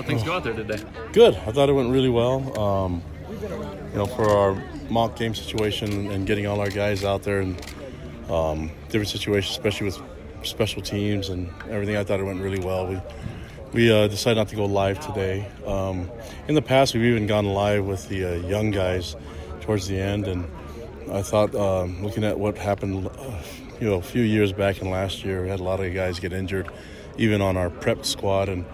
How things go out there today? Good. I thought it went really well. Um, you know, for our mock game situation and getting all our guys out there and um, different situations, especially with special teams and everything, I thought it went really well. We we uh, decided not to go live today. Um, in the past, we've even gone live with the uh, young guys towards the end, and I thought, um, looking at what happened, uh, you know, a few years back and last year, we had a lot of guys get injured, even on our prep squad, and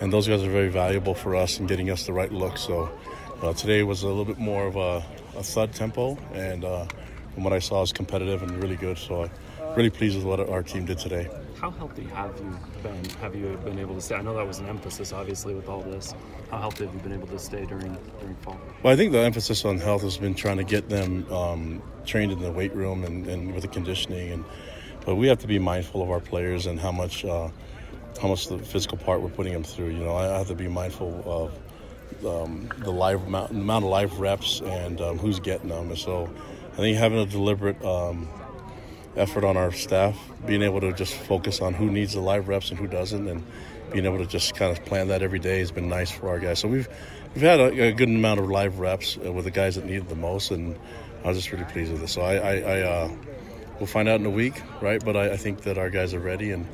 and those guys are very valuable for us in getting us the right look. So uh, today was a little bit more of a, a thud tempo, and uh, from what I saw, was competitive and really good. So I'm really pleased with what our team did today. How healthy have you been? Have you been able to stay? I know that was an emphasis, obviously, with all this. How healthy have you been able to stay during during fall? Well, I think the emphasis on health has been trying to get them um, trained in the weight room and, and, with the conditioning, and but we have to be mindful of our players and how much uh, how much the physical part we're putting them through. You know, I have to be mindful of um, the live amount, amount, of live reps and um, who's getting them. And so, I think having a deliberate um, effort on our staff, being able to just focus on who needs the live reps and who doesn't, and being able to just kind of plan that every day has been nice for our guys. So we've we've had a, a good amount of live reps uh, with the guys that needed the most, and I was just really pleased with it. So I, I, I uh, we'll find out in a week, right? But I, I think that our guys are ready, and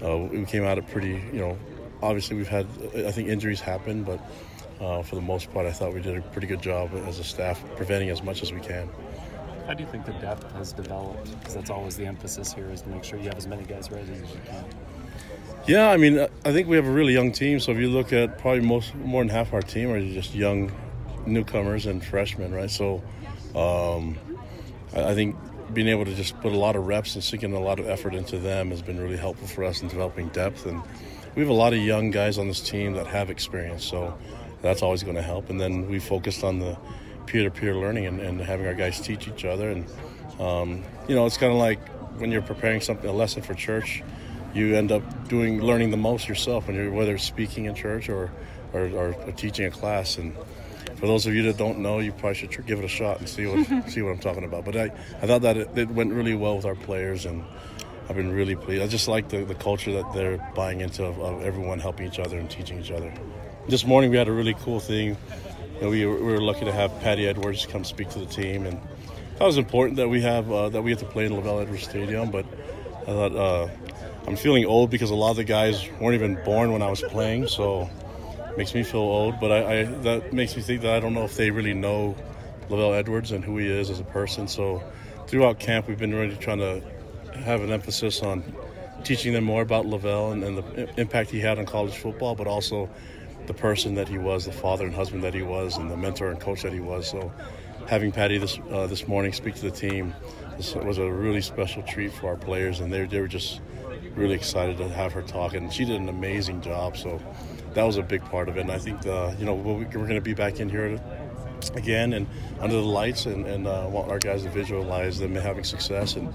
we came out at pretty, you know, obviously we've had I think injuries happen, but. Uh, for the most part, I thought we did a pretty good job as a staff preventing as much as we can. How do you think the depth has developed? Because that's always the emphasis here is to make sure you have as many guys ready as you can. Yeah, I mean, I think we have a really young team. So if you look at probably most more than half our team are just young newcomers and freshmen, right? So um, I think being able to just put a lot of reps and sinking a lot of effort into them has been really helpful for us in developing depth. And we have a lot of young guys on this team that have experience, so that's always going to help. And then we focused on the peer-to-peer learning and, and having our guys teach each other. And um, you know, it's kind of like when you're preparing something a lesson for church, you end up doing learning the most yourself when you're whether it's speaking in church or or, or, teaching a class. And for those of you that don't know, you probably should give it a shot and see what see what I'm talking about. But I, I thought that it, it went really well with our players and. I've been really pleased. I just like the, the culture that they're buying into of, of everyone helping each other and teaching each other. This morning we had a really cool thing you know, we, we, were lucky to have Patty Edwards come speak to the team, and that was important that we have uh, that we have to play in LaVell Edwards Stadium. But I thought uh, I'm feeling old because a lot of the guys weren't even born when I was playing, so makes me feel old. But I, I that makes me think that I don't know if they really know LaVell Edwards and who he is as a person. So throughout camp, we've been really trying to have an emphasis on teaching them more about LaVell and, and the impact he had on college football, but also the person that he was, the father and husband that he was, and the mentor and coach that he was. So, having Patty this uh, this morning speak to the team this was a really special treat for our players, and they they were just really excited to have her talk, and she did an amazing job. So, that was a big part of it. And I think the, uh, you know we're going to be back in here again and under the lights, and, and uh, want our guys to visualize them having success and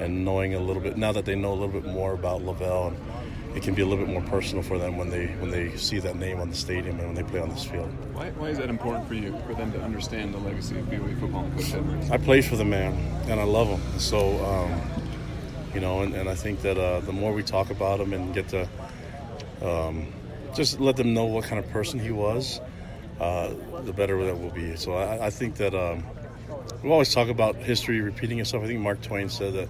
and knowing a little bit now that they know a little bit more about LaVell. and it can be a little bit more personal for them when they when they see that name on the stadium and when they play on this field. Why, why is that important for you for them to understand the legacy of BYU football and Coach Edwards? I played for the man and I love him. So um, you know, and, and, I think that uh, the more we talk about him and get to um, just let them know what kind of person he was, uh, the better that will be. So I, I think that um, we always talk about history repeating itself. I think Mark Twain said that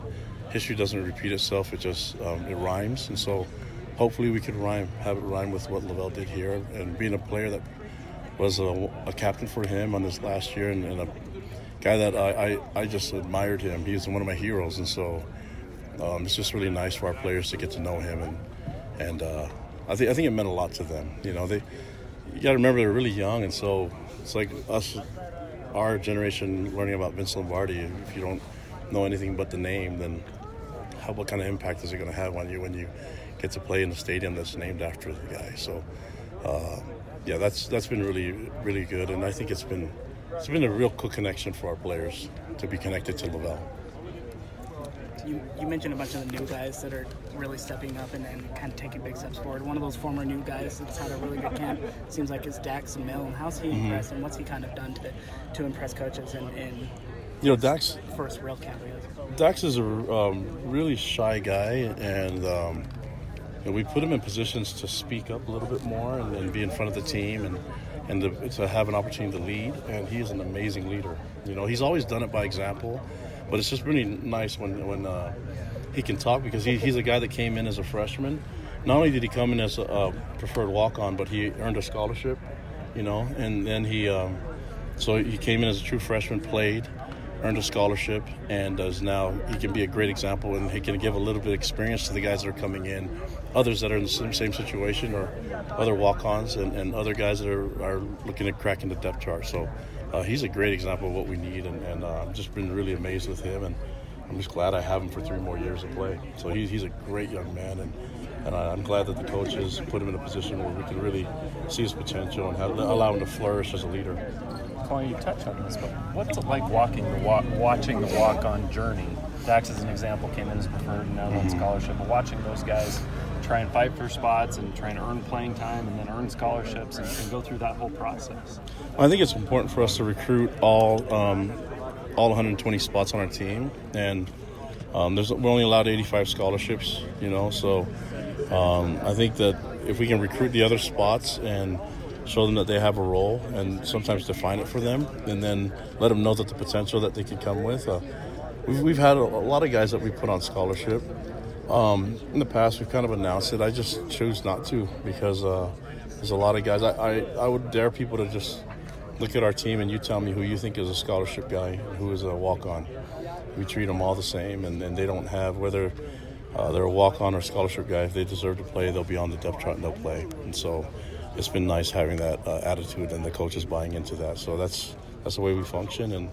history doesn't repeat itself; it just um, it rhymes, and so hopefully we could rhyme, have it rhyme with what LaVell did here. And being a player that was a, a captain for him on this last year and, and a guy that I, I, I, just admired him. He's one of my heroes. And so um, it's just really nice for our players to get to know him. And, and uh, I, think, I think it meant a lot to them. You know, they, you got to remember they're really young. And so it's like us, our generation, learning about Vince Lombardi. If you don't know anything but the name, then how, what kind of impact is it going to have on you when you get to play in a stadium that's named after the guy. So, uh, yeah, that's that's been really really good, and I think it's been it's been a real cool connection for our players to be connected to LaVell. You, you mentioned a bunch of the new guys that are really stepping up and, and kind of taking big steps forward. One of those former new guys that's had a really good camp seems like is Dax Milne. How's he mm-hmm. impressed, and what's he kind of done to to impress coaches in, in you know Dax first real camp? Dax is a um, really shy guy, and um, you know, we put him in positions to speak up a little bit more and, and be in front of the team and and to, to, have an opportunity to lead. And he is an amazing leader. You know, he's always done it by example, but it's just really nice when when uh, he can talk because he, he's a guy that came in as a freshman. Not only did he come in as a, a preferred walk on, but he earned a scholarship. You know, and then he um, so he came in as a true freshman, played earned a scholarship, and is now he can be a great example and he can give a little bit of experience to the guys that are coming in, others that are in the same, same situation, or other walk-ons and, and other guys that are, are looking at cracking the depth chart. So uh, he's a great example of what we need, and, and uh, I've just been really amazed with him, and I'm just glad I have him for three more years to play. So he's, he's a great young man, and and I'm glad that the coaches put him in a position where we can really see his potential and have, allow him to flourish as a leader. Kalani, you touch on this, but what's it like walking the walk, watching the walk-on journey? Dax, as an example, came in as preferred and now on mm-hmm. scholarship, but watching those guys try and fight for spots and try and earn playing time and then earn scholarships and, and go through that whole process. I think it's important for us to recruit all um, all 120 spots on our team, and um, there's we're only allowed 85 scholarships. You know, so um, I think that if we can recruit the other spots and show them that they have a role and sometimes define it for them and then let them know that the potential that they can come with. Uh, we've, we've had a, a, lot of guys that we put on scholarship. Um, in the past, we've kind of announced it. I just choose not to because uh, there's a lot of guys. I, I, I would dare people to just look at our team and you tell me who you think is a scholarship guy who is a walk on. We treat them all the same and, and they don't have, whether uh, they're a walk on or scholarship guy, if they deserve to play, they'll be on the depth chart and they'll play. And so it's been nice having that uh, attitude and the coaches buying into that. So that's that's the way we function. And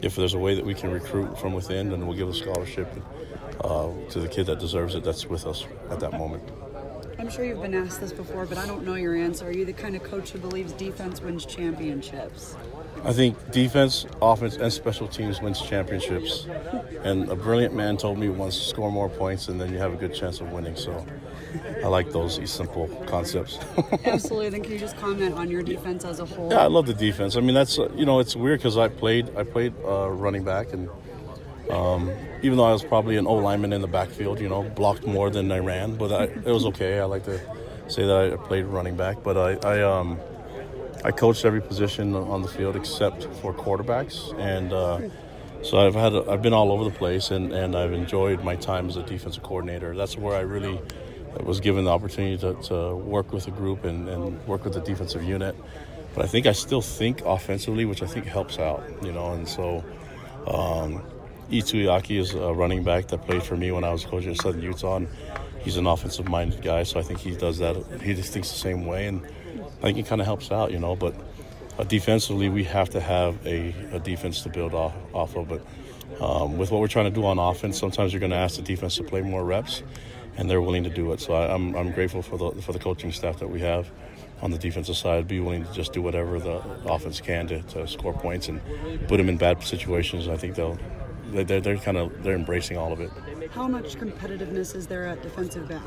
if there's a way that we can recruit from within, then we'll give a scholarship uh, to the kid that deserves it. That's with us at that moment. I'm sure you've been asked this before, but I don't know your answer. Are you the kind of coach who believes defense wins championships? I think defense, offense, and special teams wins championships. And a brilliant man told me once score more points and then you have a good chance of winning. So I like those simple concepts. Absolutely. Then can you just comment on your defense as a whole? Yeah, I love the defense. I mean, that's uh, you know, it's weird because I played I played uh, running back, and um, even though I was probably an O lineman in the backfield, you know, blocked more than I ran, but I, it was okay. I like to say that I played running back, but I, I um. I coached every position on the field except for quarterbacks, and uh, so I've had I've been all over the place, and, and I've enjoyed my time as a defensive coordinator. That's where I really was given the opportunity to, to work with a group and, and, work with the defensive unit. But I think I still think offensively, which I think helps out, you know. And so, um, is a running back that played for me when I was coaching at Southern Utah. And he's an offensive-minded guy, so I think he does that. He just thinks the same way, and I think it kind of helps out, you know. But uh, defensively, we have to have a, a defense to build off, off of. But um, with what we're trying to do on offense, sometimes you're going to ask the defense to play more reps and they're willing to do it. So I, am I'm, I'm grateful for the for the coaching staff that we have on the defensive side. Be willing to just do whatever the offense can to, to score points and put them in bad situations. I think they'll they're, they're kind of they're embracing all of it. How much competitiveness is there at defensive back?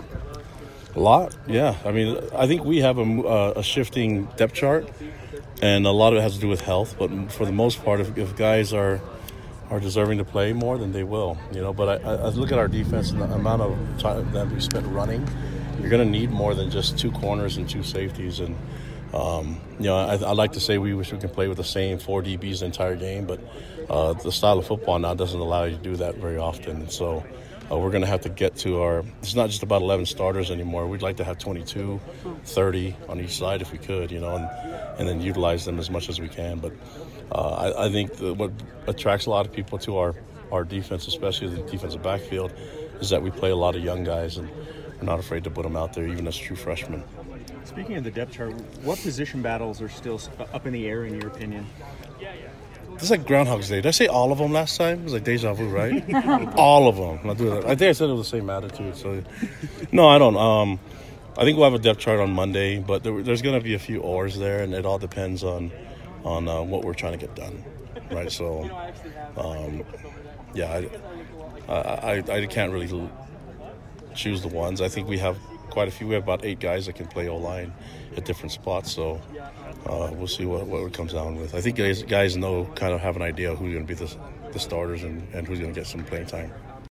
A lot, yeah. I mean, I think we have a, uh, a shifting depth chart, and a lot of it has to do with health. But for the most part, if, if guys are are deserving to play more, then they will. You know, but I, I look at our defense and the amount of time that we spent running. You're going to need more than just two corners and two safeties. And um, you know, I, I, like to say we wish we could play with the same four DBs the entire game, but uh, the style of football now doesn't allow you to do that very often. So. Uh, we're going to have to get to our it's not just about 11 starters anymore we'd like to have 22 30 on each side if we could you know and, and then utilize them as much as we can but uh, I, I, think what attracts a lot of people to our, our defense, especially the defensive backfield, is that we play a lot of young guys and we're not afraid to put them out there, even as true freshmen. Speaking of the depth chart, what position battles are still up in the air, in your opinion? It's like Groundhog's Day. Did I say all of them last time? It was like deja vu, right? all of them. I, do that. I think I said it was the same attitude. So, no, I don't. Um, I think we'll have a depth chart on Monday, but there, there's going to be a few ors there, and it all depends on on uh, what we're trying to get done, right? So, um, yeah, I, I, I can't really choose the ones. I think we have quite a few. We have about eight guys that can play O line at different spots. So uh, we'll see what, what it comes down with. I think guys, guys know, kind of have an idea who's going to be the, the starters and, and who's going to get some playing time.